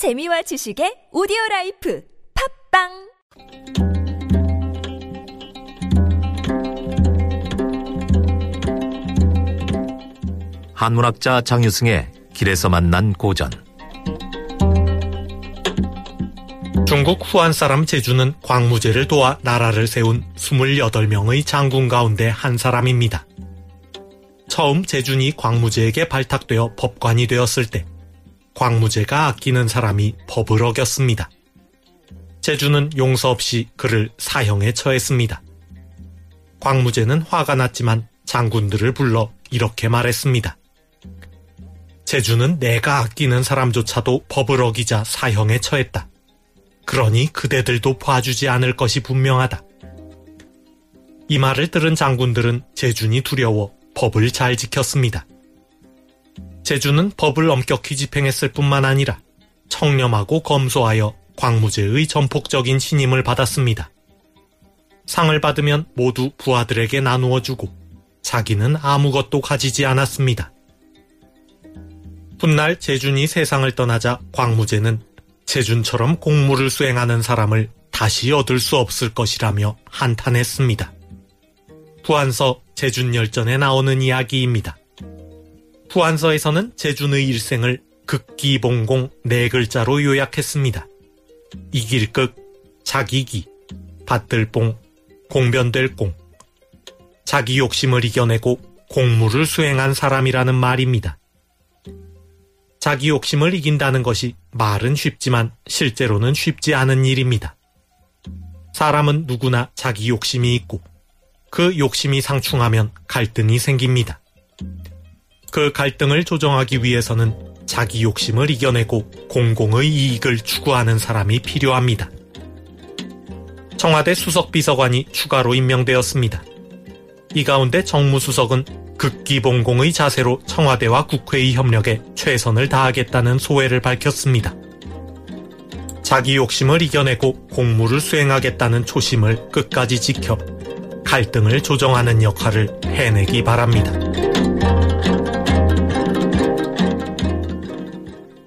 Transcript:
재미와 지식의 오디오 라이프 팟빵 한문학자 장유승의 길에서 만난 고전 중국 후한 사람 제준은 광무제를 도와 나라를 세운 28명의 장군 가운데 한 사람입니다. 처음 제준이 광무제에게 발탁되어 법관이 되었을 때 광무제가 아끼는 사람이 법을 어겼습니다. 제주는 용서 없이 그를 사형에 처했습니다. 광무제는 화가 났지만 장군들을 불러 이렇게 말했습니다. 제주는 내가 아끼는 사람조차도 법을 어기자 사형에 처했다. 그러니 그대들도 봐주지 않을 것이 분명하다. 이 말을 들은 장군들은 제준이 두려워 법을 잘 지켰습니다. 제주는 법을 엄격히 집행했을 뿐만 아니라 청렴하고 검소하여 광무제의 전폭적인 신임을 받았습니다. 상을 받으면 모두 부하들에게 나누어 주고 자기는 아무것도 가지지 않았습니다. 훗날 제준이 세상을 떠나자 광무제는 제준처럼 공무를 수행하는 사람을 다시 얻을 수 없을 것이라며 한탄했습니다. 부안서 제준열전에 나오는 이야기입니다. 부안서에서는 제준의 일생을 극기봉공 네 글자로 요약했습니다. 이길 극, 자기기, 받들봉, 공변될 공. 자기 욕심을 이겨내고 공무를 수행한 사람이라는 말입니다. 자기 욕심을 이긴다는 것이 말은 쉽지만 실제로는 쉽지 않은 일입니다. 사람은 누구나 자기 욕심이 있고 그 욕심이 상충하면 갈등이 생깁니다. 그 갈등을 조정하기 위해서는 자기 욕심을 이겨내고 공공의 이익을 추구하는 사람이 필요합니다. 청와대 수석비서관이 추가로 임명되었습니다. 이 가운데 정무수석은 극기봉공의 자세로 청와대와 국회의 협력에 최선을 다하겠다는 소회를 밝혔습니다. 자기 욕심을 이겨내고 공무를 수행하겠다는 초심을 끝까지 지켜 갈등을 조정하는 역할을 해내기 바랍니다.